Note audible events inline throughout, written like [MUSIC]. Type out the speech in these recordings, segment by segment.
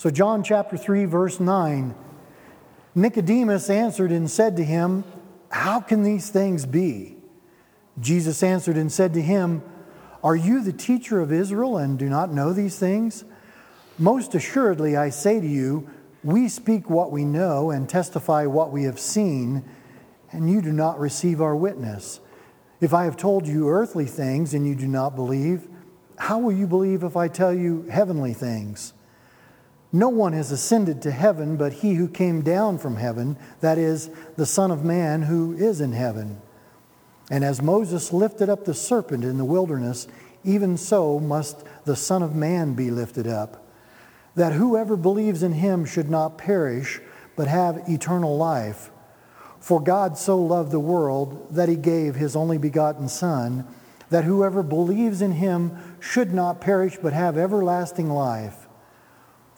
So, John chapter 3, verse 9 Nicodemus answered and said to him, How can these things be? Jesus answered and said to him, Are you the teacher of Israel and do not know these things? Most assuredly, I say to you, we speak what we know and testify what we have seen, and you do not receive our witness. If I have told you earthly things and you do not believe, how will you believe if I tell you heavenly things? No one has ascended to heaven but he who came down from heaven, that is, the Son of Man who is in heaven. And as Moses lifted up the serpent in the wilderness, even so must the Son of Man be lifted up, that whoever believes in him should not perish, but have eternal life. For God so loved the world that he gave his only begotten Son, that whoever believes in him should not perish, but have everlasting life.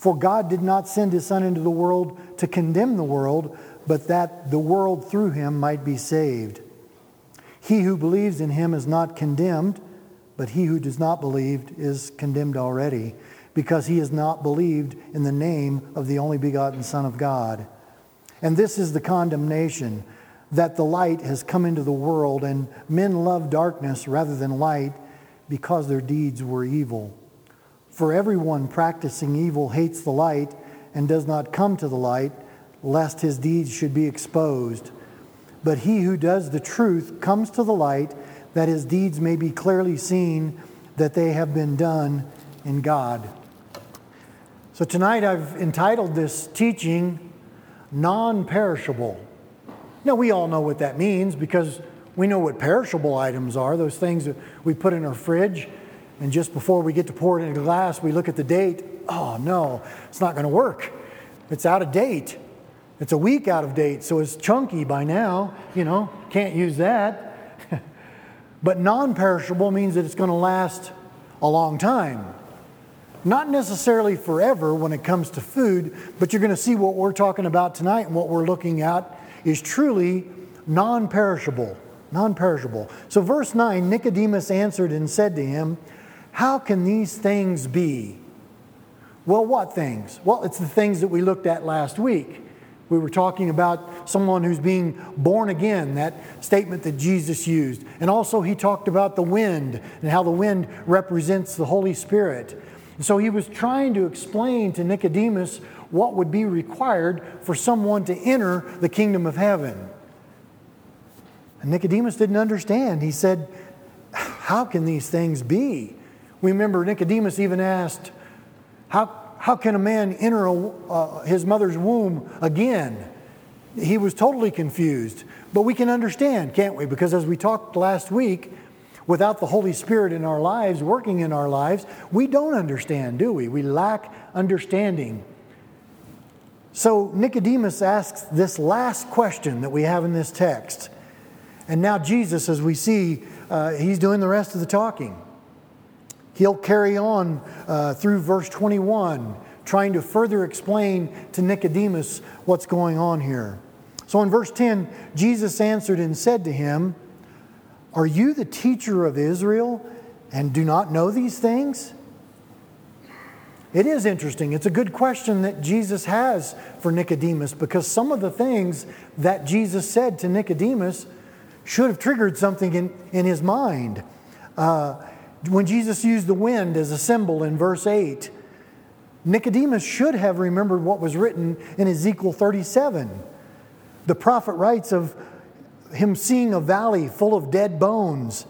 For God did not send his Son into the world to condemn the world, but that the world through him might be saved. He who believes in him is not condemned, but he who does not believe is condemned already, because he has not believed in the name of the only begotten Son of God. And this is the condemnation that the light has come into the world, and men love darkness rather than light because their deeds were evil. For everyone practicing evil hates the light and does not come to the light, lest his deeds should be exposed. But he who does the truth comes to the light, that his deeds may be clearly seen that they have been done in God. So tonight I've entitled this teaching Non Perishable. Now, we all know what that means because we know what perishable items are, those things that we put in our fridge and just before we get to pour it in a glass, we look at the date. Oh, no, it's not going to work. It's out of date. It's a week out of date, so it's chunky by now. You know, can't use that. [LAUGHS] but non perishable means that it's going to last a long time. Not necessarily forever when it comes to food, but you're going to see what we're talking about tonight and what we're looking at is truly non perishable. Non perishable. So, verse 9 Nicodemus answered and said to him, how can these things be? Well, what things? Well, it's the things that we looked at last week. We were talking about someone who's being born again, that statement that Jesus used. And also, he talked about the wind and how the wind represents the Holy Spirit. And so, he was trying to explain to Nicodemus what would be required for someone to enter the kingdom of heaven. And Nicodemus didn't understand. He said, How can these things be? We remember Nicodemus even asked, How, how can a man enter a, uh, his mother's womb again? He was totally confused. But we can understand, can't we? Because as we talked last week, without the Holy Spirit in our lives, working in our lives, we don't understand, do we? We lack understanding. So Nicodemus asks this last question that we have in this text. And now Jesus, as we see, uh, he's doing the rest of the talking. He'll carry on uh, through verse 21, trying to further explain to Nicodemus what's going on here. So in verse 10, Jesus answered and said to him, Are you the teacher of Israel and do not know these things? It is interesting. It's a good question that Jesus has for Nicodemus because some of the things that Jesus said to Nicodemus should have triggered something in, in his mind. Uh, when Jesus used the wind as a symbol in verse 8, Nicodemus should have remembered what was written in Ezekiel 37. The prophet writes of him seeing a valley full of dead bones.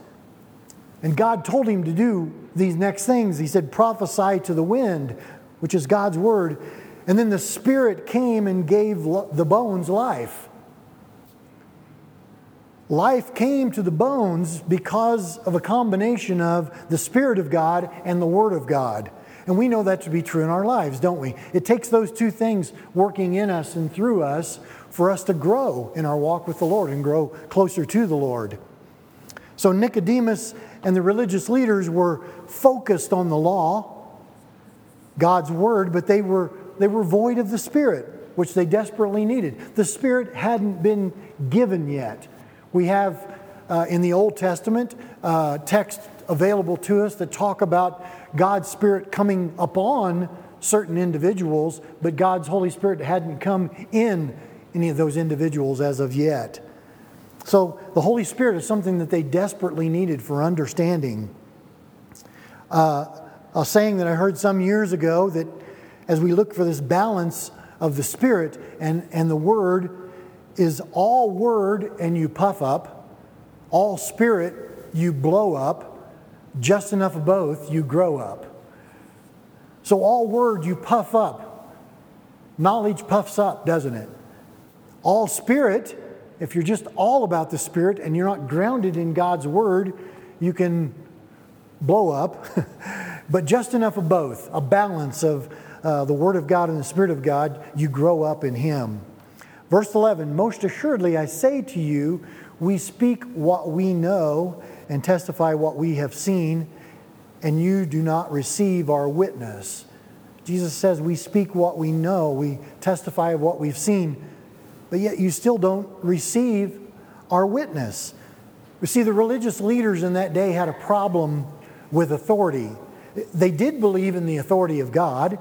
And God told him to do these next things. He said, prophesy to the wind, which is God's word. And then the Spirit came and gave the bones life. Life came to the bones because of a combination of the Spirit of God and the Word of God. And we know that to be true in our lives, don't we? It takes those two things working in us and through us for us to grow in our walk with the Lord and grow closer to the Lord. So Nicodemus and the religious leaders were focused on the law, God's word, but they were, they were void of the Spirit, which they desperately needed. The Spirit hadn't been given yet. We have uh, in the Old Testament uh, texts available to us that talk about God's Spirit coming upon certain individuals, but God's Holy Spirit hadn't come in any of those individuals as of yet. So the Holy Spirit is something that they desperately needed for understanding. Uh, a saying that I heard some years ago that as we look for this balance of the Spirit and, and the Word is all Word and you puff up, all Spirit you blow up, just enough of both you grow up. So all Word you puff up. Knowledge puffs up, doesn't it? All Spirit if you're just all about the Spirit and you're not grounded in God's Word, you can blow up. [LAUGHS] but just enough of both, a balance of uh, the Word of God and the Spirit of God, you grow up in Him. Verse 11 Most assuredly, I say to you, we speak what we know and testify what we have seen, and you do not receive our witness. Jesus says we speak what we know, we testify of what we've seen but yet you still don't receive our witness. You see, the religious leaders in that day had a problem with authority. They did believe in the authority of God,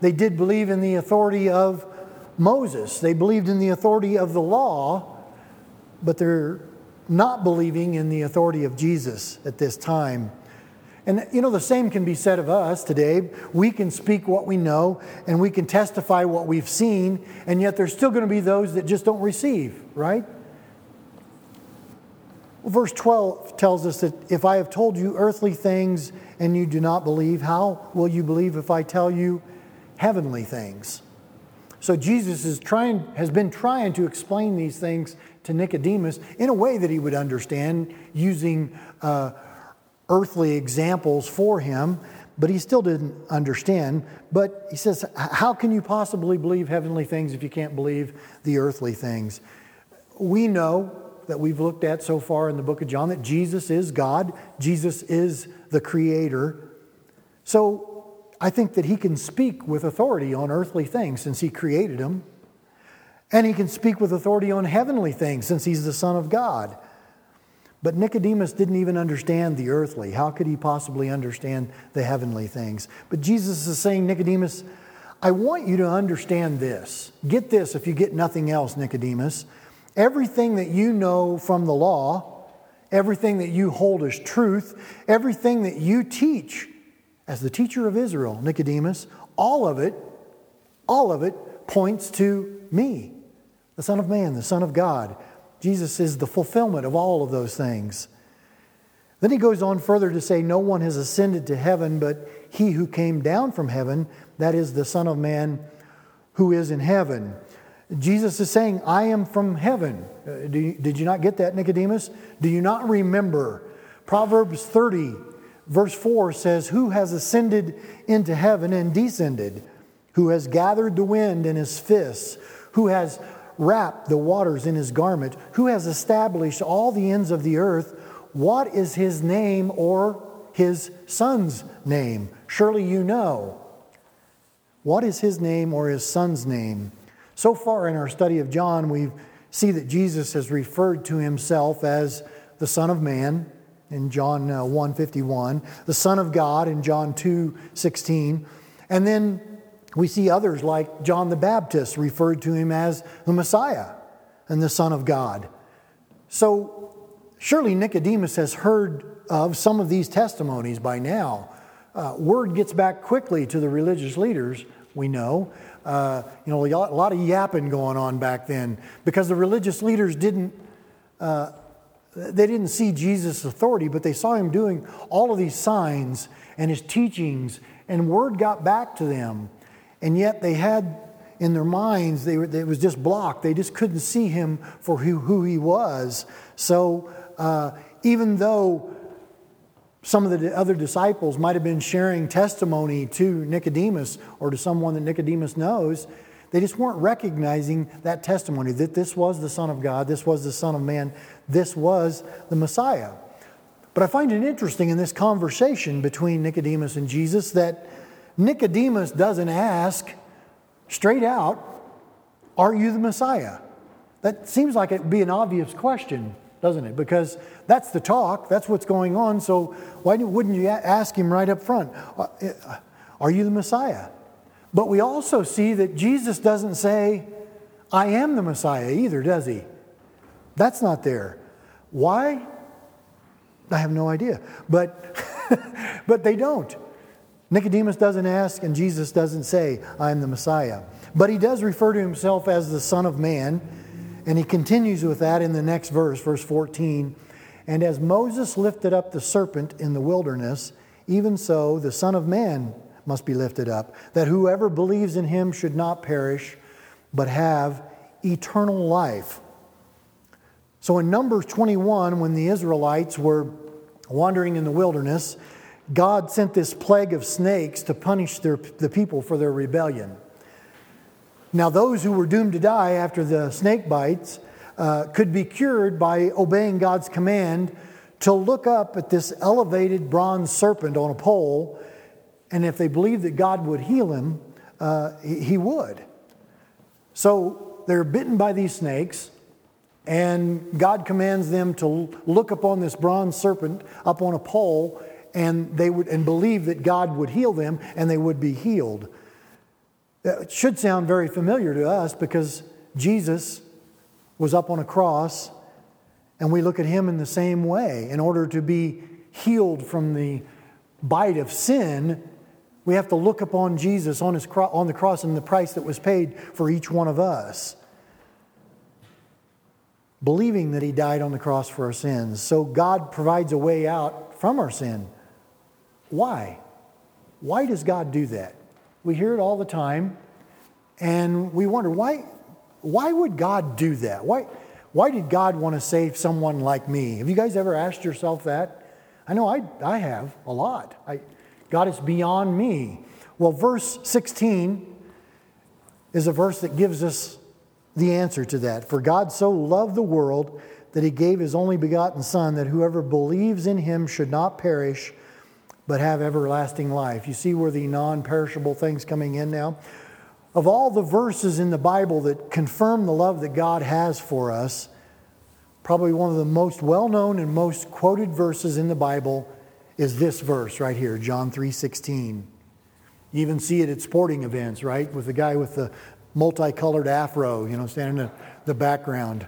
they did believe in the authority of Moses, they believed in the authority of the law, but they're not believing in the authority of Jesus at this time. And you know, the same can be said of us today. We can speak what we know and we can testify what we've seen, and yet there's still going to be those that just don't receive, right? Verse 12 tells us that if I have told you earthly things and you do not believe, how will you believe if I tell you heavenly things? So Jesus is trying, has been trying to explain these things to Nicodemus in a way that he would understand using. Uh, earthly examples for him, but he still didn't understand. But he says, How can you possibly believe heavenly things if you can't believe the earthly things? We know that we've looked at so far in the book of John that Jesus is God, Jesus is the creator. So I think that he can speak with authority on earthly things since he created them. And he can speak with authority on heavenly things since he's the Son of God. But Nicodemus didn't even understand the earthly. How could he possibly understand the heavenly things? But Jesus is saying, Nicodemus, I want you to understand this. Get this if you get nothing else, Nicodemus. Everything that you know from the law, everything that you hold as truth, everything that you teach as the teacher of Israel, Nicodemus, all of it, all of it points to me, the Son of Man, the Son of God. Jesus is the fulfillment of all of those things. Then he goes on further to say, No one has ascended to heaven but he who came down from heaven, that is the Son of Man who is in heaven. Jesus is saying, I am from heaven. Uh, did you not get that, Nicodemus? Do you not remember? Proverbs 30, verse 4 says, Who has ascended into heaven and descended? Who has gathered the wind in his fists? Who has wrapped the waters in his garment, who has established all the ends of the earth, what is his name or his son's name? Surely you know. What is his name or his son's name? So far in our study of John, we see that Jesus has referred to himself as the Son of Man in John uh, 151, the Son of God in John 2:16, and then we see others like John the Baptist referred to him as the Messiah and the Son of God. So, surely Nicodemus has heard of some of these testimonies by now. Uh, word gets back quickly to the religious leaders, we know. Uh, you know, a lot of yapping going on back then because the religious leaders didn't. Uh, they didn't see Jesus' authority, but they saw him doing all of these signs and his teachings, and word got back to them. And yet they had in their minds, they were, it was just blocked. They just couldn't see him for who, who he was. So uh, even though some of the other disciples might have been sharing testimony to Nicodemus or to someone that Nicodemus knows, they just weren't recognizing that testimony that this was the Son of God, this was the Son of Man, this was the Messiah. But I find it interesting in this conversation between Nicodemus and Jesus that Nicodemus doesn't ask straight out, Are you the Messiah? That seems like it would be an obvious question, doesn't it? Because that's the talk, that's what's going on. So why wouldn't you ask him right up front, uh, uh, Are you the Messiah? But we also see that Jesus doesn't say, I am the Messiah either, does he? That's not there. Why? I have no idea. But, [LAUGHS] but they don't. Nicodemus doesn't ask, and Jesus doesn't say, I am the Messiah. But he does refer to himself as the Son of Man, and he continues with that in the next verse, verse 14. And as Moses lifted up the serpent in the wilderness, even so the Son of Man must be lifted up, that whoever believes in him should not perish, but have eternal life. So in Numbers 21, when the Israelites were wandering in the wilderness, God sent this plague of snakes to punish their, the people for their rebellion. Now, those who were doomed to die after the snake bites uh, could be cured by obeying God's command to look up at this elevated bronze serpent on a pole, and if they believed that God would heal him, uh, he would. So they're bitten by these snakes, and God commands them to look upon this bronze serpent up on a pole, and they would and believe that God would heal them, and they would be healed. That should sound very familiar to us because Jesus was up on a cross, and we look at him in the same way. In order to be healed from the bite of sin, we have to look upon Jesus on, his cro- on the cross and the price that was paid for each one of us. Believing that he died on the cross for our sins. So God provides a way out from our sin. Why? Why does God do that? We hear it all the time, and we wonder why, why would God do that? Why, why did God want to save someone like me? Have you guys ever asked yourself that? I know I, I have a lot. I, God is beyond me. Well, verse 16 is a verse that gives us the answer to that. For God so loved the world that he gave his only begotten Son, that whoever believes in him should not perish, but have everlasting life. You see where the non perishable thing's coming in now? Of all the verses in the Bible that confirm the love that God has for us, probably one of the most well known and most quoted verses in the Bible is this verse right here, John 3:16. You even see it at sporting events, right? With the guy with the multicolored afro, you know, standing in the background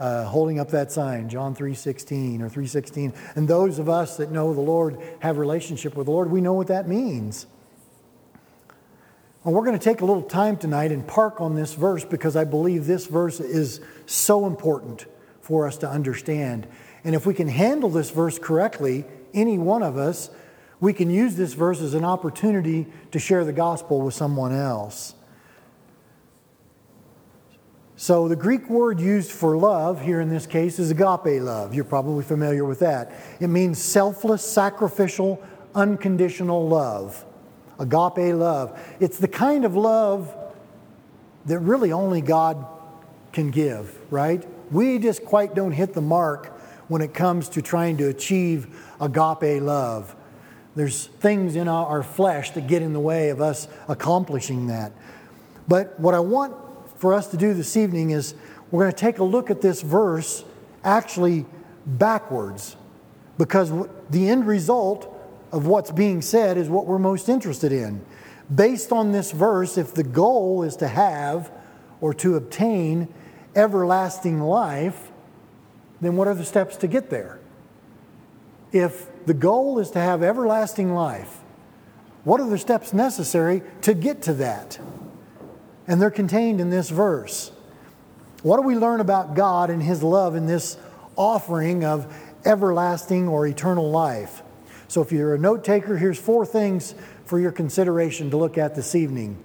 uh, holding up that sign, John 3.16 or 3.16. And those of us that know the Lord, have relationship with the Lord, we know what that means. And we're going to take a little time tonight and park on this verse because I believe this verse is so important for us to understand. And if we can handle this verse correctly, any one of us, we can use this verse as an opportunity to share the gospel with someone else. So, the Greek word used for love here in this case is agape love. You're probably familiar with that. It means selfless, sacrificial, unconditional love. Agape love. It's the kind of love that really only God can give, right? We just quite don't hit the mark when it comes to trying to achieve agape love. There's things in our flesh that get in the way of us accomplishing that. But what I want for us to do this evening is we're going to take a look at this verse actually backwards because the end result of what's being said is what we're most interested in. Based on this verse, if the goal is to have or to obtain everlasting life, then what are the steps to get there? If the goal is to have everlasting life, what are the steps necessary to get to that? And they're contained in this verse. What do we learn about God and His love in this offering of everlasting or eternal life? So, if you're a note taker, here's four things for your consideration to look at this evening.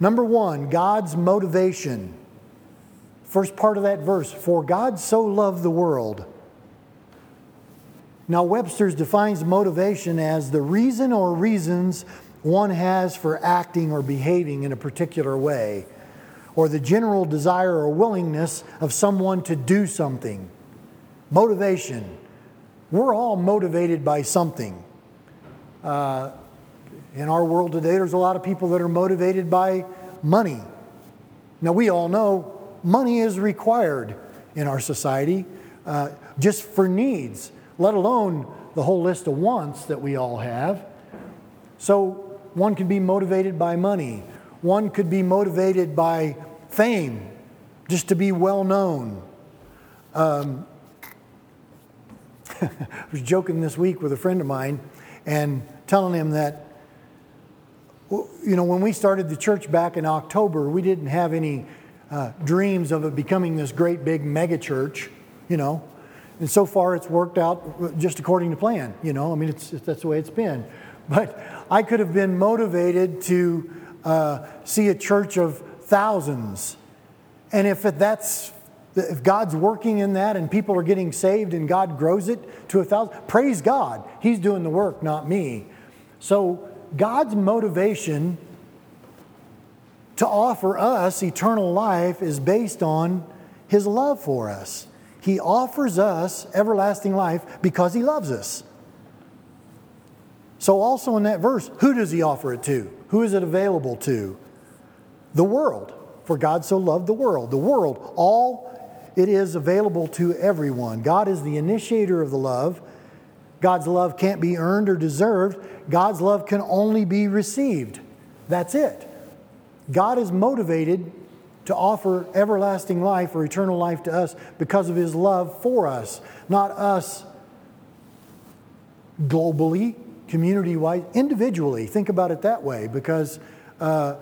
Number one, God's motivation. First part of that verse, for God so loved the world. Now, Webster's defines motivation as the reason or reasons one has for acting or behaving in a particular way, or the general desire or willingness of someone to do something. Motivation. We're all motivated by something. Uh, in our world today, there's a lot of people that are motivated by money. Now, we all know money is required in our society uh, just for needs, let alone the whole list of wants that we all have. So, one could be motivated by money, one could be motivated by fame, just to be well known. Um, [LAUGHS] I was joking this week with a friend of mine and telling him that, you know, when we started the church back in October, we didn't have any uh, dreams of it becoming this great big mega church, you know. And so far, it's worked out just according to plan, you know. I mean, it's, that's the way it's been. But I could have been motivated to uh, see a church of thousands. And if that's if God's working in that and people are getting saved and God grows it to a thousand, praise God. He's doing the work, not me. So God's motivation to offer us eternal life is based on his love for us. He offers us everlasting life because he loves us. So, also in that verse, who does he offer it to? Who is it available to? The world. For God so loved the world. The world, all it is available to everyone. God is the initiator of the love. God's love can't be earned or deserved. God's love can only be received. That's it. God is motivated to offer everlasting life or eternal life to us because of his love for us, not us globally, community wise, individually. Think about it that way because. Uh,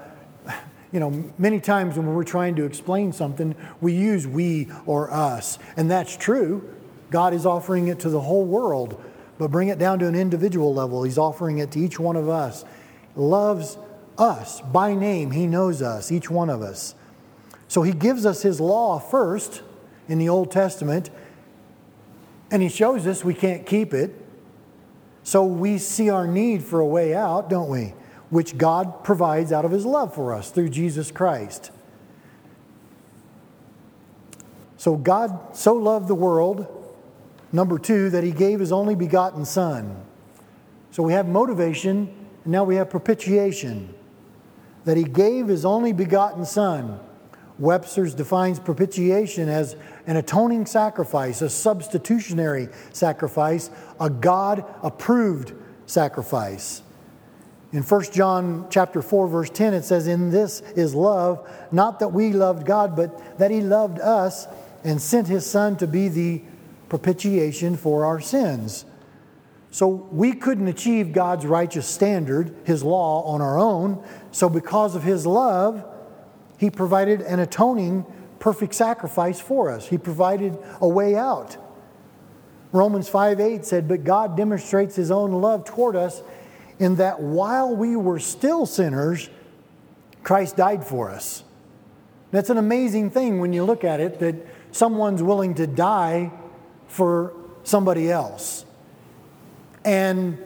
you know, many times when we're trying to explain something, we use we or us. And that's true. God is offering it to the whole world, but bring it down to an individual level. He's offering it to each one of us. Loves us by name. He knows us, each one of us. So he gives us his law first in the Old Testament, and he shows us we can't keep it. So we see our need for a way out, don't we? which God provides out of his love for us through Jesus Christ. So God so loved the world, number two, that he gave his only begotten Son. So we have motivation, and now we have propitiation. That he gave his only begotten Son. Webster's defines propitiation as an atoning sacrifice, a substitutionary sacrifice, a God approved sacrifice. In 1 John chapter 4 verse 10 it says in this is love not that we loved God but that he loved us and sent his son to be the propitiation for our sins. So we couldn't achieve God's righteous standard, his law on our own. So because of his love, he provided an atoning perfect sacrifice for us. He provided a way out. Romans 5 8 said, But God demonstrates his own love toward us in that while we were still sinners, Christ died for us. That's an amazing thing when you look at it that someone's willing to die for somebody else. And,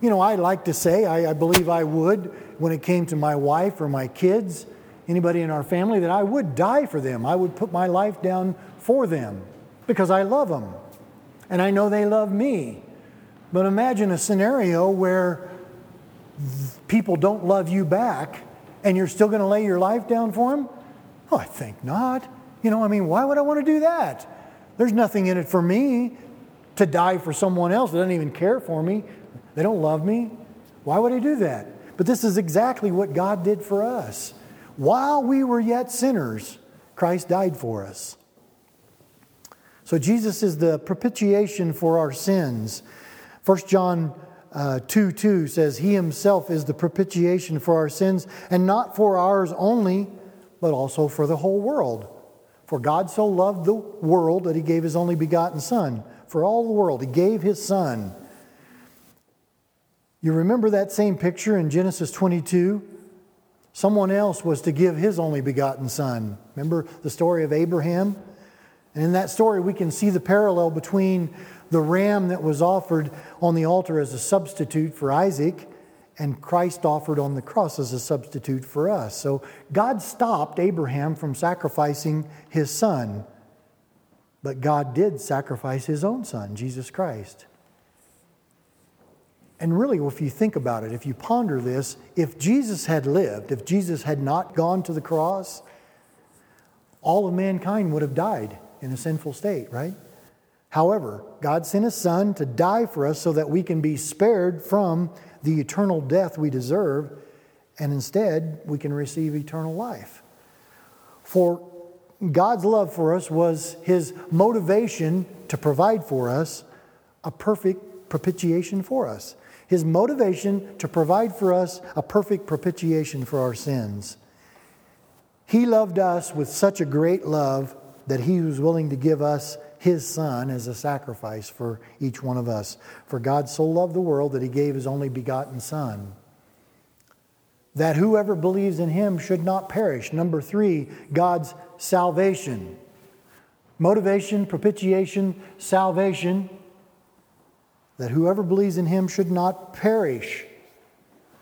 you know, I like to say, I, I, believe I would when it came to my wife or my kids, anybody in our family, that I would die for them. I would put my life down for them because I love them. And I know they love me. But imagine a scenario where people don't love you back and you're still going to lay your life down for them? Oh, I think not. You know, I mean, why would I want to do that? There's nothing in it for me to die for someone else that doesn't even care for me. They don't love me. Why would I do that? But this is exactly what God did for us. While we were yet sinners, Christ died for us. So Jesus is the propitiation for our sins. 1 John uh, 2 2 says, He Himself is the propitiation for our sins, and not for ours only, but also for the whole world. For God so loved the world that He gave His only begotten Son. For all the world, He gave His Son. You remember that same picture in Genesis 22? Someone else was to give his only begotten son. Remember the story of Abraham? And in that story, we can see the parallel between the ram that was offered on the altar as a substitute for Isaac, and Christ offered on the cross as a substitute for us. So God stopped Abraham from sacrificing his son, but God did sacrifice his own son, Jesus Christ. And really, if you think about it, if you ponder this, if Jesus had lived, if Jesus had not gone to the cross, all of mankind would have died in a sinful state, right? However, God sent His Son to die for us so that we can be spared from the eternal death we deserve, and instead we can receive eternal life. For God's love for us was his motivation to provide for us a perfect propitiation for us. His motivation to provide for us a perfect propitiation for our sins. He loved us with such a great love that he was willing to give us his son as a sacrifice for each one of us. For God so loved the world that he gave his only begotten son. That whoever believes in him should not perish. Number three, God's salvation. Motivation, propitiation, salvation. That whoever believes in him should not perish.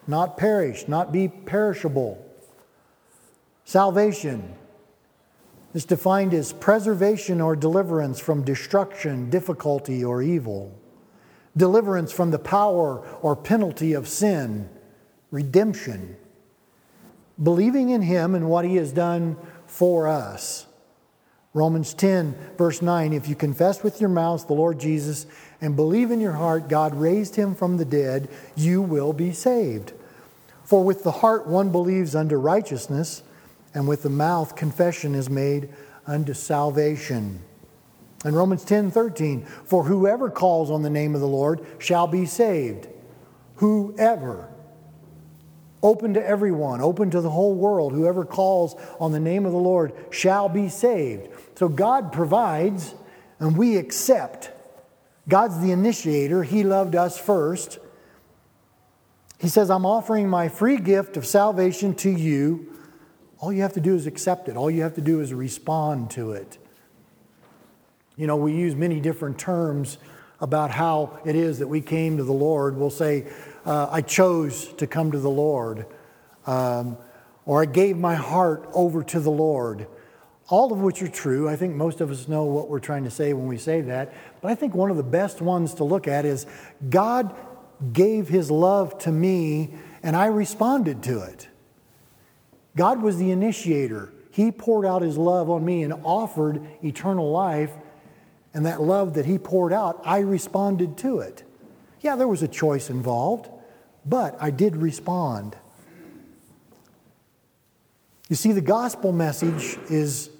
Not perish, not be perishable. Salvation is defined as preservation or deliverance from destruction, difficulty, or evil, deliverance from the power or penalty of sin, redemption, believing in Him and what He has done for us. Romans 10, verse 9 If you confess with your mouth the Lord Jesus and believe in your heart God raised him from the dead, you will be saved. For with the heart one believes unto righteousness and with the mouth confession is made unto salvation. And Romans 10 13, for whoever calls on the name of the Lord shall be saved. Whoever. Open to everyone, open to the whole world. Whoever calls on the name of the Lord shall be saved. So God provides and we accept. God's the initiator. He loved us first. He says, I'm offering my free gift of salvation to you all you have to do is accept it, all you have to do is respond to it. You know, we use many different terms about how it is that we came to the Lord. We'll say, uh, I chose to come to the Lord, um, or I gave my heart over to the Lord. All of which are true. I think most of us know what we're trying to say when we say that. But I think one of the best ones to look at is God gave his love to me and I responded to it. God was the initiator. He poured out his love on me and offered eternal life. And that love that he poured out, I responded to it. Yeah, there was a choice involved, but I did respond. You see, the gospel message is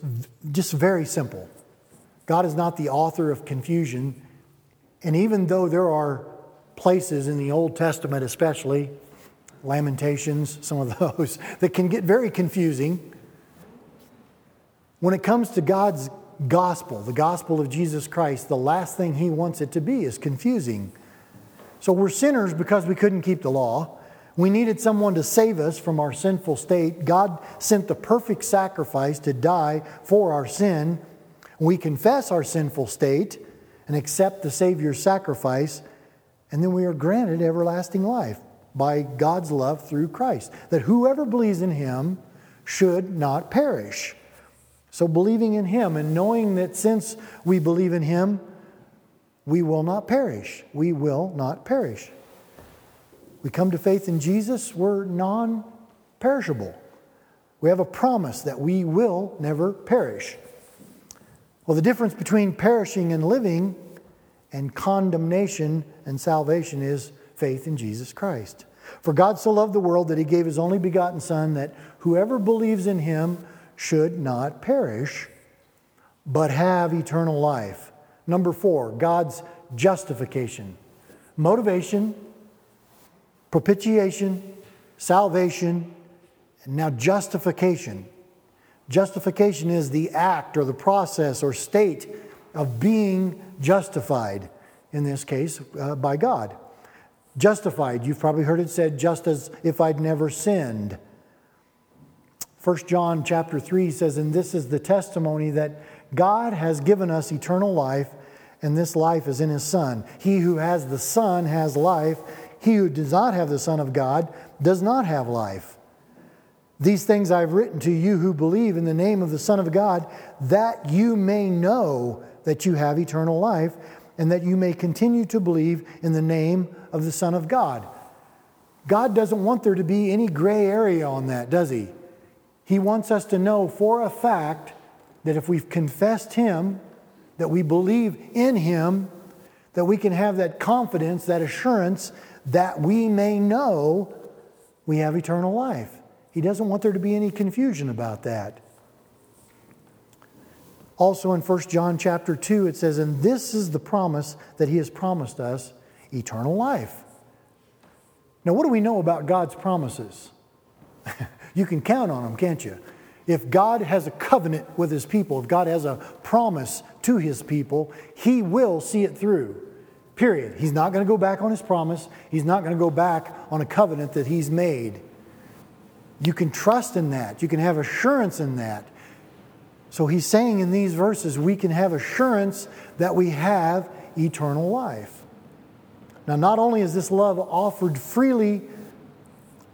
just very simple. God is not the author of confusion. And even though there are places in the Old Testament, especially, Lamentations, some of [LAUGHS] those, that can get very confusing. When it comes to God's gospel, the gospel of Jesus Christ, the last thing He wants it to be is confusing. So we're sinners because we couldn't keep the law. We needed someone to save us from our sinful state. God sent the perfect sacrifice to die for our sin. We confess our sinful state and accept the Savior's sacrifice, and then we are granted everlasting life by God's love through Christ, that whoever believes in him should not perish. So, believing in him and knowing that since we believe in him, we will not perish. We will not perish. We come to faith in Jesus, we're non perishable. We have a promise that we will never perish. Well, the difference between perishing and living and condemnation and salvation is faith in Jesus Christ. For God so loved the world that he gave his only begotten Son, that whoever believes in him should not perish, but have eternal life. Number four, God's justification. Motivation, propitiation, salvation, and now justification. Justification is the act or the process or state of being justified, in this case, uh, by God. Justified, you've probably heard it said, just as if I'd never sinned. 1 John chapter 3 says, And this is the testimony that God has given us eternal life, and this life is in his Son. He who has the Son has life. He who does not have the Son of God does not have life. These things I've written to you who believe in the name of the Son of God, that you may know that you have eternal life, and that you may continue to believe in the name of the Son of God. God doesn't want there to be any gray area on that, does He? He wants us to know for a fact that if we've confessed Him, that we believe in Him, that we can have that confidence, that assurance that we may know we have eternal life. He doesn't want there to be any confusion about that. Also in 1 John chapter 2 it says and this is the promise that he has promised us, eternal life. Now what do we know about God's promises? [LAUGHS] you can count on them, can't you? If God has a covenant with his people, if God has a promise to his people, he will see it through. Period. He's not going to go back on his promise. He's not going to go back on a covenant that he's made. You can trust in that. You can have assurance in that. So he's saying in these verses, we can have assurance that we have eternal life. Now, not only is this love offered freely,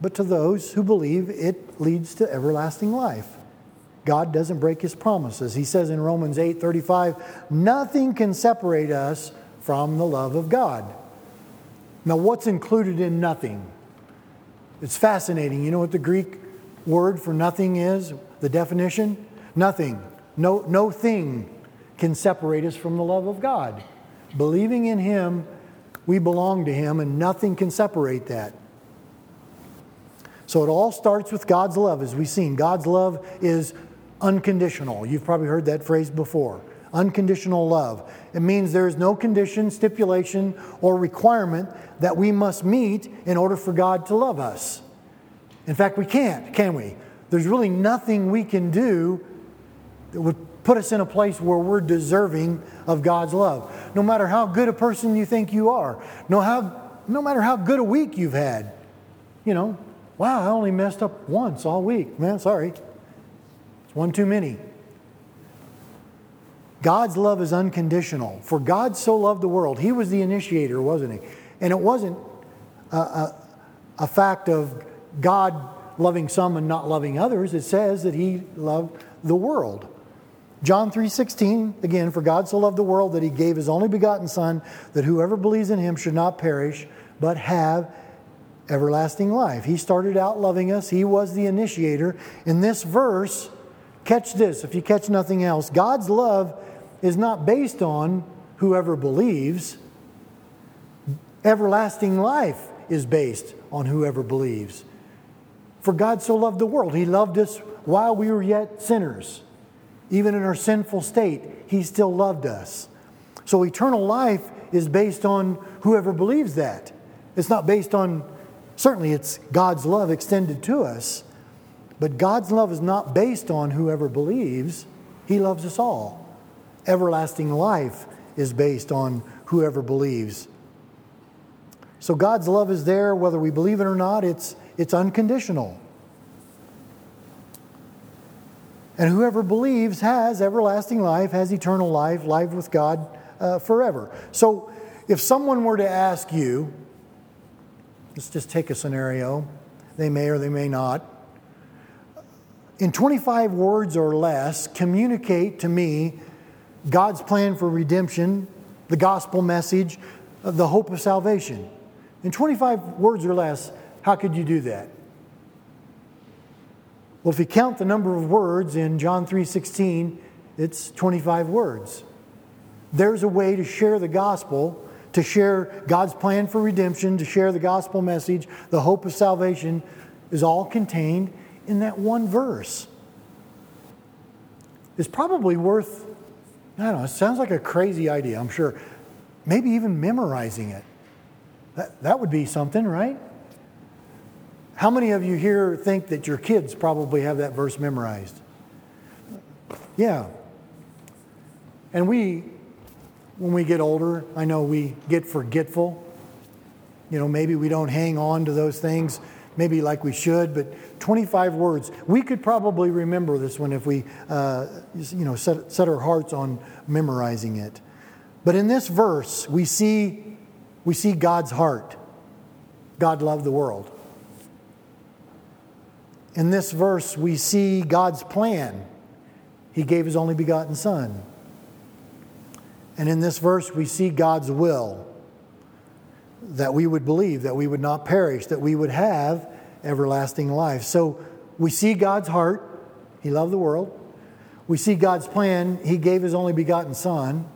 but to those who believe it leads to everlasting life. God doesn't break his promises. He says in Romans 8 35, nothing can separate us from the love of God. Now, what's included in nothing? It's fascinating. You know what the Greek word for nothing is? The definition? Nothing. No, no thing can separate us from the love of God. Believing in Him, we belong to Him, and nothing can separate that. So it all starts with God's love, as we've seen. God's love is unconditional. You've probably heard that phrase before unconditional love. It means there is no condition, stipulation, or requirement that we must meet in order for God to love us. In fact, we can't, can we? There's really nothing we can do that would put us in a place where we're deserving of God's love. No matter how good a person you think you are, no, how, no matter how good a week you've had. You know, wow, I only messed up once all week. Man, sorry. It's one too many. God's love is unconditional. For God so loved the world, He was the initiator, wasn't He? And it wasn't a, a, a fact of God loving some and not loving others. It says that He loved the world. John 3:16 again for God so loved the world that he gave his only begotten son that whoever believes in him should not perish but have everlasting life. He started out loving us. He was the initiator. In this verse, catch this if you catch nothing else. God's love is not based on whoever believes. Everlasting life is based on whoever believes. For God so loved the world, He loved us while we were yet sinners. Even in our sinful state, He still loved us. So eternal life is based on whoever believes that. It's not based on, certainly, it's God's love extended to us, but God's love is not based on whoever believes. He loves us all everlasting life is based on whoever believes. So God's love is there, whether we believe it or not, it's, it's unconditional. And whoever believes has everlasting life, has eternal life, life with God uh, forever. So if someone were to ask you, let's just take a scenario, they may or they may not, in 25 words or less, communicate to me God's plan for redemption, the gospel message, the hope of salvation. In 25 words or less, how could you do that? Well, if you count the number of words in John 3:16, it's 25 words. There's a way to share the gospel, to share God's plan for redemption, to share the gospel message, the hope of salvation is all contained in that one verse. It's probably worth I don't know, it sounds like a crazy idea, I'm sure. Maybe even memorizing it. That, that would be something, right? How many of you here think that your kids probably have that verse memorized? Yeah. And we, when we get older, I know we get forgetful. You know, maybe we don't hang on to those things maybe like we should, but 25 words. We could probably remember this one if we, uh, you know, set, set our hearts on memorizing it. But in this verse, we see, we see God's heart. God loved the world. In this verse, we see God's plan. He gave his only begotten Son. And in this verse, we see God's will that we would believe, that we would not perish, that we would have everlasting life. So we see God's heart. He loved the world. We see God's plan. He gave his only begotten Son.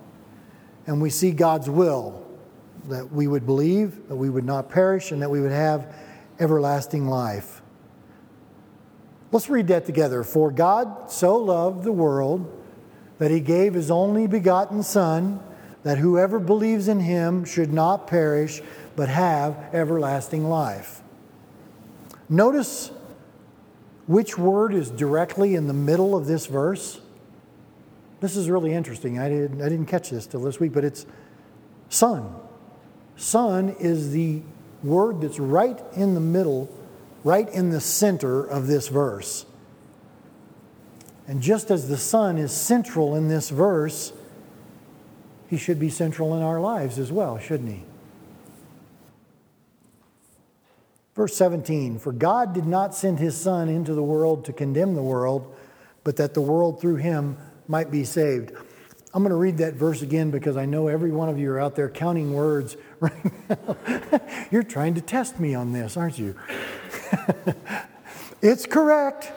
And we see God's will. that we would believe, that we would not perish, and that we would have everlasting life. Let's read that together. For God so loved the world that he gave his only begotten Son, that whoever believes in him should not perish, but have everlasting life. Notice which word is directly in the middle of this verse. This is really interesting. I didn't, I didn't catch this till this week, but it's Son. Son is the word that's right in the middle, right in the center of this verse. And just as the Son is central in this verse, he should be central in our lives as well, shouldn't he? Verse 17 For God did not send his Son into the world to condemn the world, but that the world through him might be saved. I'm going to read that verse again because I know every one of you are out there counting words [LAUGHS] right now. You're trying to test me on this, aren't you? [LAUGHS] it's correct.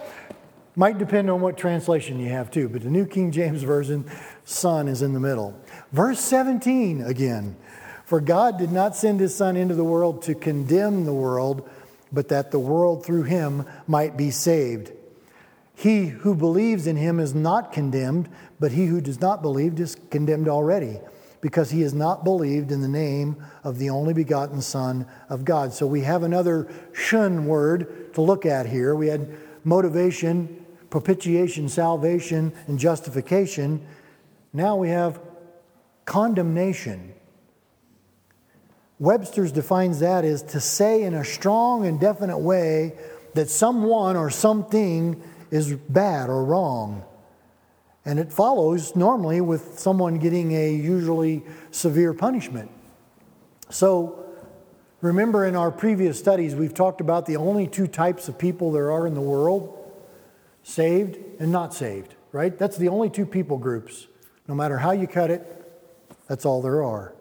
Might depend on what translation you have too, but the New King James Version, Son is in the middle. Verse 17 again. For God did not send his Son into the world to condemn the world, but that the world through him might be saved. He who believes in him is not condemned, but he who does not believe is condemned already, because he has not believed in the name of the only begotten Son of God. So we have another shun word to look at here. We had motivation, propitiation, salvation, and justification. Now we have condemnation. Webster's defines that as to say in a strong and definite way that someone or something is bad or wrong. And it follows normally with someone getting a usually severe punishment. So, remember in our previous studies, we've talked about the only two types of people there are in the world saved and not saved, right? That's the only two people groups. No matter how you cut it, that's all there are.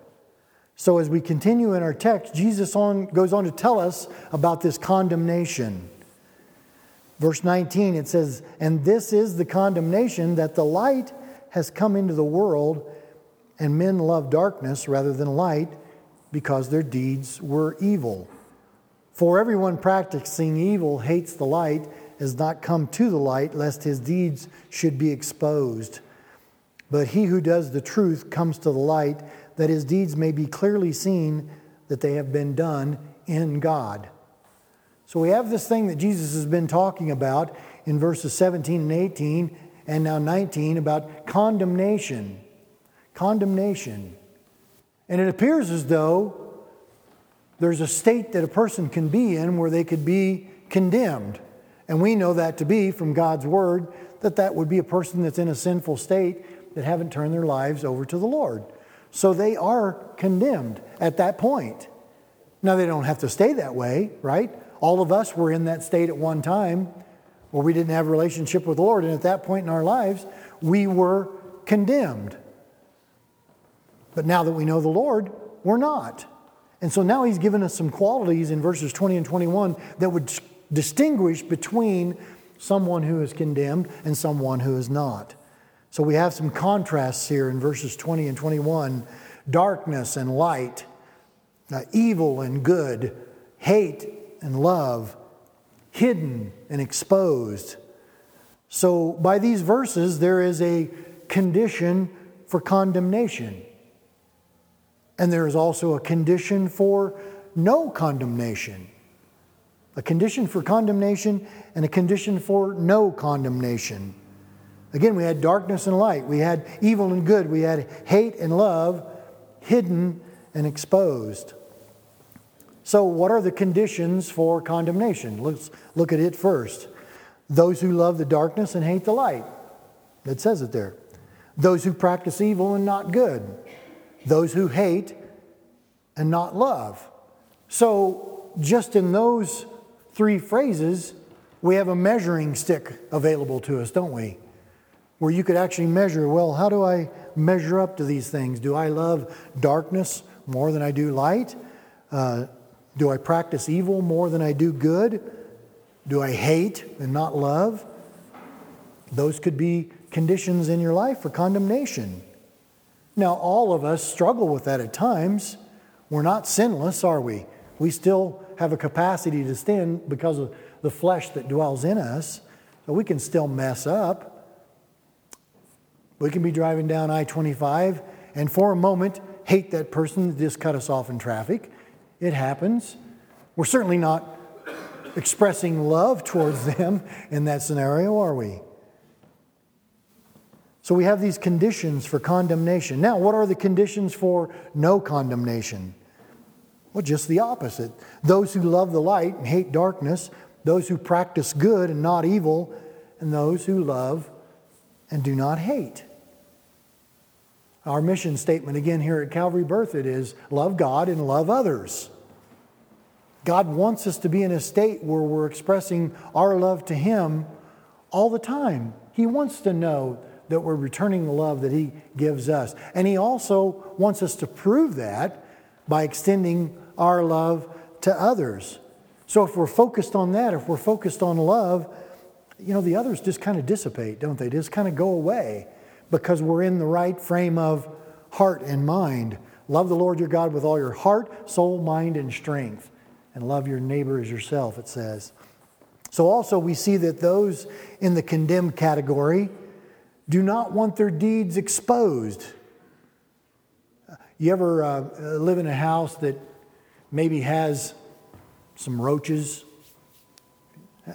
So, as we continue in our text, Jesus on, goes on to tell us about this condemnation. Verse 19, it says, And this is the condemnation that the light has come into the world, and men love darkness rather than light because their deeds were evil. For everyone practicing evil hates the light, has not come to the light, lest his deeds should be exposed. But he who does the truth comes to the light, that his deeds may be clearly seen that they have been done in God. So we have this thing that Jesus has been talking about in verses 17 and 18 and now 19 about condemnation. Condemnation. And it appears as though there's a state that a person can be in where they could be condemned. And we know that to be from God's word that that would be a person that's in a sinful state that haven't turned their lives over to the Lord. So they are condemned at that point. Now, they don't have to stay that way, right? All of us were in that state at one time where we didn't have a relationship with the Lord. And at that point in our lives, we were condemned. But now that we know the Lord, we're not. And so now he's given us some qualities in verses 20 and 21 that would distinguish between someone who is condemned and someone who is not. So we have some contrasts here in verses 20 and 21 darkness and light, uh, evil and good, hate and love, hidden and exposed. So, by these verses, there is a condition for condemnation. And there is also a condition for no condemnation. A condition for condemnation and a condition for no condemnation. Again, we had darkness and light, we had evil and good, we had hate and love, hidden and exposed. So, what are the conditions for condemnation? Let's look at it first. Those who love the darkness and hate the light. It says it there. Those who practice evil and not good. Those who hate and not love. So, just in those three phrases, we have a measuring stick available to us, don't we? Where you could actually measure well, how do I measure up to these things? Do I love darkness more than I do light? Uh, do I practice evil more than I do good? Do I hate and not love? Those could be conditions in your life for condemnation. Now, all of us struggle with that at times. We're not sinless, are we? We still have a capacity to sin because of the flesh that dwells in us. So we can still mess up. We can be driving down I 25 and for a moment hate that person that just cut us off in traffic. It happens. We're certainly not expressing love towards [LAUGHS] them in that scenario, are we? So we have these conditions for condemnation. Now, what are the conditions for no condemnation? Well, just the opposite. Those who love the light and hate darkness, those who practice good and not evil, and those who love and do not hate. Our mission statement again here at Calvary Berthoud is love God and love others. God wants us to be in a state where we're expressing our love to Him all the time. He wants to know that we're returning the love that He gives us. And He also wants us to prove that by extending our love to others. So if we're focused on that, if we're focused on love, you know, the others just kind of dissipate, don't they? Just kind of go away because we're in the right frame of heart and mind. Love the Lord your God with all your heart, soul, mind, and strength. And love your neighbor as yourself, it says. So also we see that those in the condemned category do not want their deeds exposed. You ever uh, live in a house that maybe has some roaches.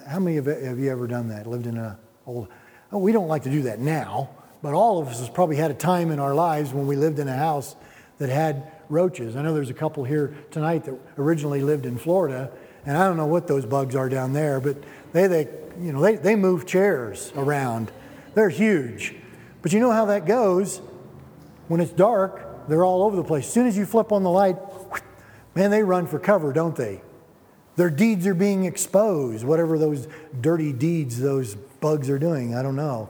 How many of have you ever done that? Lived in a old. Oh, we don't like to do that now, but all of us has probably had a time in our lives when we lived in a house that had roaches. I know there's a couple here tonight that originally lived in Florida, and I don't know what those bugs are down there, but they, they you know, they, they move chairs around. They're huge. But you know how that goes. When it's dark, they're all over the place. As soon as you flip on the light, Man, they run for cover, don't they? Their deeds are being exposed, whatever those dirty deeds those bugs are doing. I don't know.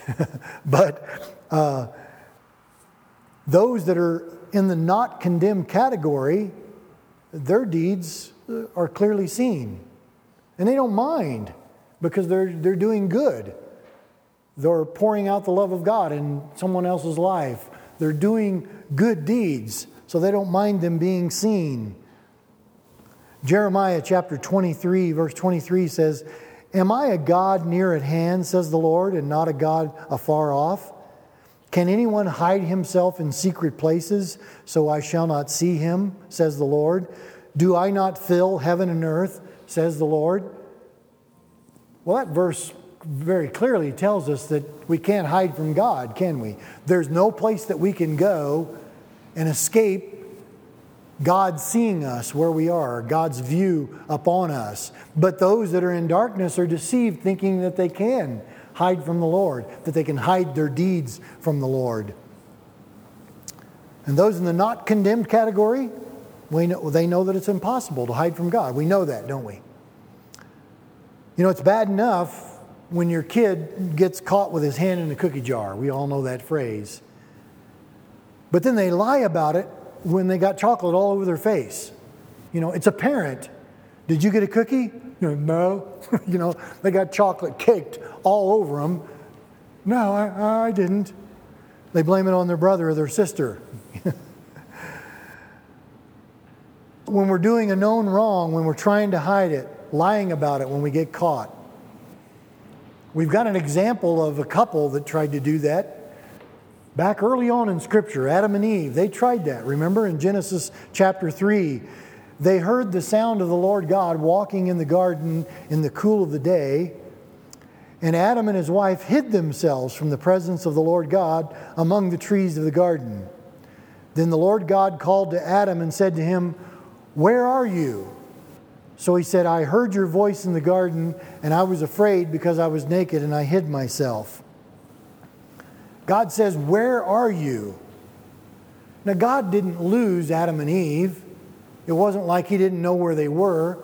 [LAUGHS] but uh, those that are in the not condemned category, their deeds are clearly seen. And they don't mind because they're, they're doing good. They're pouring out the love of God in someone else's life. They're doing good deeds so they don't mind them being seen. Jeremiah chapter 23, verse 23 says, Am I a God near at hand, says the Lord, and not a God afar off? Can anyone hide himself in secret places so I shall not see him, says the Lord? Do I not fill heaven and earth, says the Lord? Well, that verse very clearly tells us that we can't hide from God, can we? There's no place that we can go and escape God seeing us where we are, God's view upon us. But those that are in darkness are deceived, thinking that they can hide from the Lord, that they can hide their deeds from the Lord. And those in the not condemned category, we know, they know that it's impossible to hide from God. We know that, don't we? You know, it's bad enough when your kid gets caught with his hand in a cookie jar. We all know that phrase. But then they lie about it when they got chocolate all over their face. You know, it's apparent. Did you get a cookie? No. [LAUGHS] you know, they got chocolate caked all over them. No, I, I didn't. They blame it on their brother or their sister. [LAUGHS] when we're doing a known wrong, when we're trying to hide it, lying about it when we get caught. We've got an example of a couple that tried to do that Back early on in Scripture, Adam and Eve, they tried that. Remember in Genesis chapter 3, they heard the sound of the Lord God walking in the garden in the cool of the day. And Adam and his wife hid themselves from the presence of the Lord God among the trees of the garden. Then the Lord God called to Adam and said to him, Where are you? So he said, I heard your voice in the garden, and I was afraid because I was naked and I hid myself. God says, Where are you? Now, God didn't lose Adam and Eve. It wasn't like He didn't know where they were.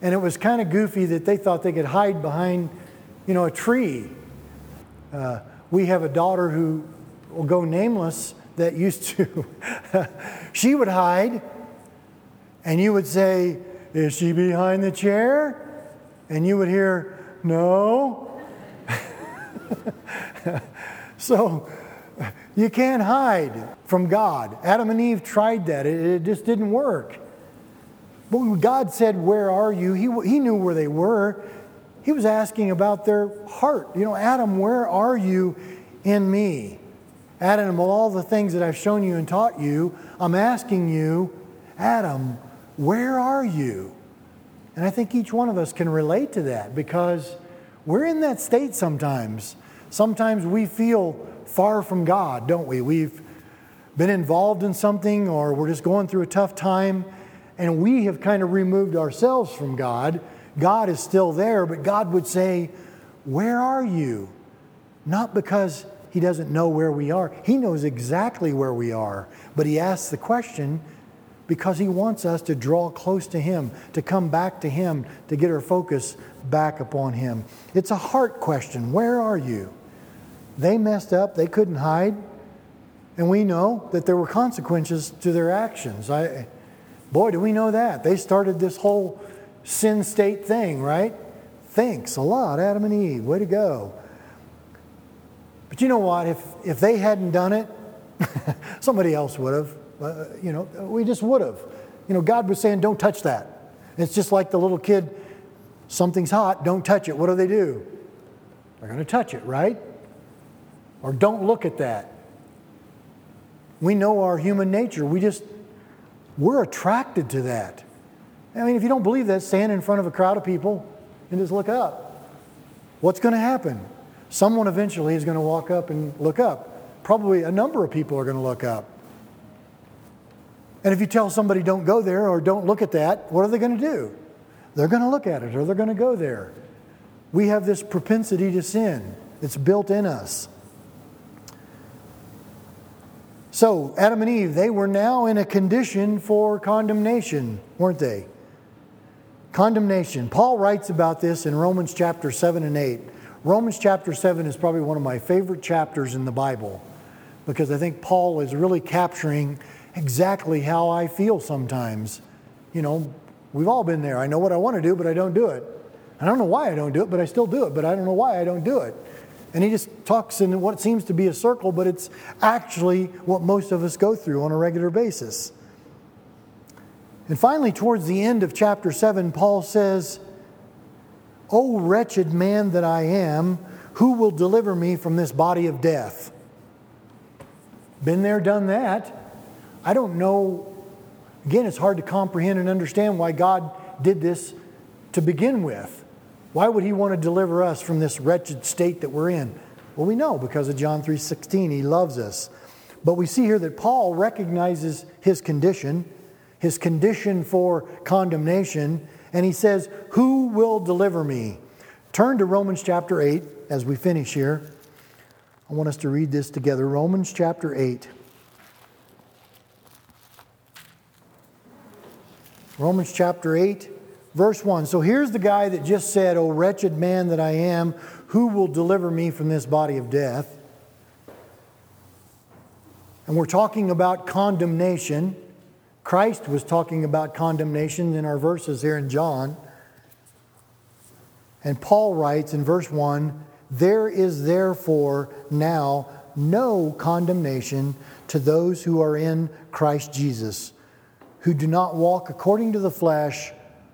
And it was kind of goofy that they thought they could hide behind, you know, a tree. Uh, we have a daughter who will go nameless that used to. [LAUGHS] she would hide, and you would say, Is she behind the chair? And you would hear, No. [LAUGHS] So You can't hide from God. Adam and Eve tried that, it, it just didn't work. But when God said, Where are you? He, he knew where they were. He was asking about their heart. You know, Adam, where are you in me? Adam, of all the things that I've shown you and taught you, I'm asking you, Adam, where are you? And I think each one of us can relate to that because we're in that state sometimes. Sometimes we feel far from God, don't we? We've been involved in something or we're just going through a tough time and we have kind of removed ourselves from God. God is still there, but God would say, Where are you? Not because He doesn't know where we are, He knows exactly where we are, but He asks the question because He wants us to draw close to Him, to come back to Him, to get our focus back upon Him. It's a heart question Where are you? They messed up, they couldn't hide, and we know that there were consequences to their actions. I, boy, do we know that. They started this whole sin state thing, right? Thanks a lot, Adam and Eve. Way to go. But you know what? If, if they hadn't done it, [LAUGHS] somebody else would have. Uh, you know, we just would have. You know, God was saying, don't touch that. It's just like the little kid, something's hot, don't touch it. What do they do? They're going to touch it, right? Or don't look at that. We know our human nature. We just, we're attracted to that. I mean, if you don't believe that, stand in front of a crowd of people and just look up. What's going to happen? Someone eventually is going to walk up and look up. Probably a number of people are going to look up. And if you tell somebody don't go there or don't look at that, what are they going to do? They're going to look at it or they're going to go there. We have this propensity to sin, it's built in us. So, Adam and Eve, they were now in a condition for condemnation, weren't they? Condemnation. Paul writes about this in Romans chapter 7 and 8. Romans chapter 7 is probably one of my favorite chapters in the Bible because I think Paul is really capturing exactly how I feel sometimes. You know, we've all been there. I know what I want to do, but I don't do it. I don't know why I don't do it, but I still do it, but I don't know why I don't do it. And he just talks in what seems to be a circle, but it's actually what most of us go through on a regular basis. And finally, towards the end of chapter 7, Paul says, O wretched man that I am, who will deliver me from this body of death? Been there, done that. I don't know. Again, it's hard to comprehend and understand why God did this to begin with. Why would he want to deliver us from this wretched state that we're in? Well, we know because of John 3:16, he loves us. But we see here that Paul recognizes his condition, his condition for condemnation, and he says, "Who will deliver me?" Turn to Romans chapter 8 as we finish here. I want us to read this together. Romans chapter 8. Romans chapter 8 Verse 1. So here's the guy that just said, O wretched man that I am, who will deliver me from this body of death? And we're talking about condemnation. Christ was talking about condemnation in our verses here in John. And Paul writes in verse 1 There is therefore now no condemnation to those who are in Christ Jesus, who do not walk according to the flesh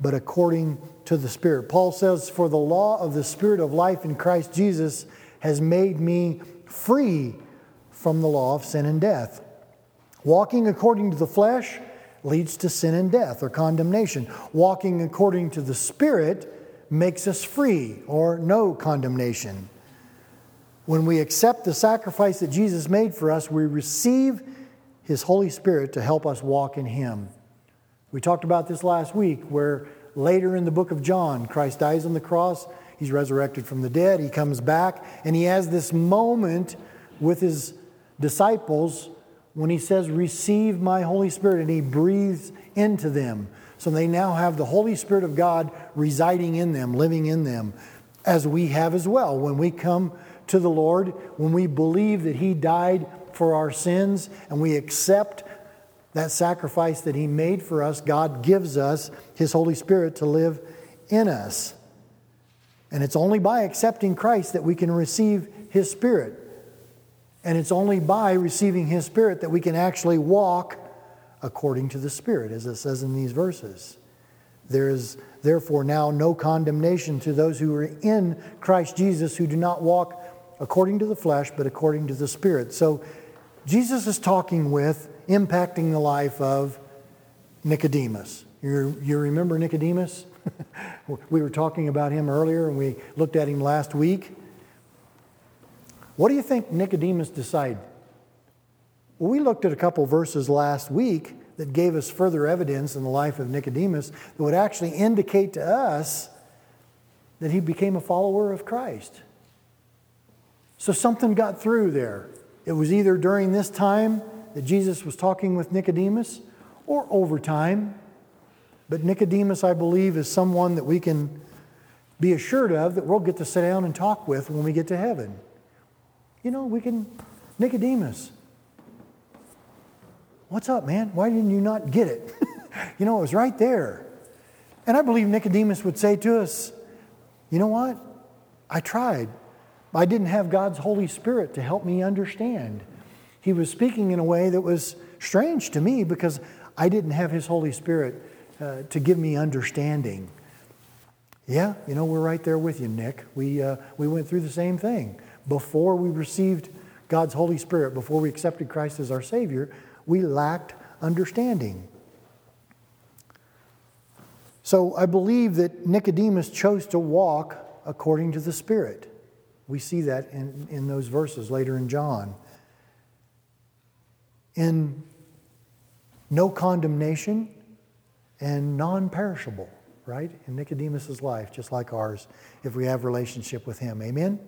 but according to the Spirit. Paul says, For the law of the Spirit of life in Christ Jesus has made me free from the law of sin and death. Walking according to the flesh leads to sin and death or condemnation. Walking according to the Spirit makes us free or no condemnation. When we accept the sacrifice that Jesus made for us, we receive His Holy Spirit to help us walk in Him. We talked about this last week where later in the book of John, Christ dies on the cross, he's resurrected from the dead, he comes back, and he has this moment with his disciples when he says, Receive my Holy Spirit, and he breathes into them. So they now have the Holy Spirit of God residing in them, living in them, as we have as well. When we come to the Lord, when we believe that he died for our sins and we accept that sacrifice that he made for us, God gives us his Holy Spirit to live in us. And it's only by accepting Christ that we can receive his Spirit. And it's only by receiving His Spirit that we can actually walk according to the Spirit, as it says in these verses. There is therefore now no condemnation to those who are in Christ Jesus who do not walk according to the flesh, but according to the Spirit. So Jesus is talking with, impacting the life of Nicodemus. You, you remember Nicodemus? [LAUGHS] we were talking about him earlier and we looked at him last week. What do you think Nicodemus decided? Well, we looked at a couple verses last week that gave us further evidence in the life of Nicodemus that would actually indicate to us that he became a follower of Christ. So something got through there. It was either during this time that Jesus was talking with Nicodemus or over time. But Nicodemus, I believe, is someone that we can be assured of that we'll get to sit down and talk with when we get to heaven. You know, we can, Nicodemus, what's up, man? Why didn't you not get it? [LAUGHS] you know, it was right there. And I believe Nicodemus would say to us, you know what? I tried. I didn't have God's Holy Spirit to help me understand. He was speaking in a way that was strange to me because I didn't have His Holy Spirit uh, to give me understanding. Yeah, you know, we're right there with you, Nick. We, uh, we went through the same thing before we received God's Holy Spirit, before we accepted Christ as our Savior, we lacked understanding. So I believe that Nicodemus chose to walk according to the Spirit. We see that in, in those verses later in John. In no condemnation and non perishable, right? In Nicodemus' life, just like ours, if we have relationship with him. Amen?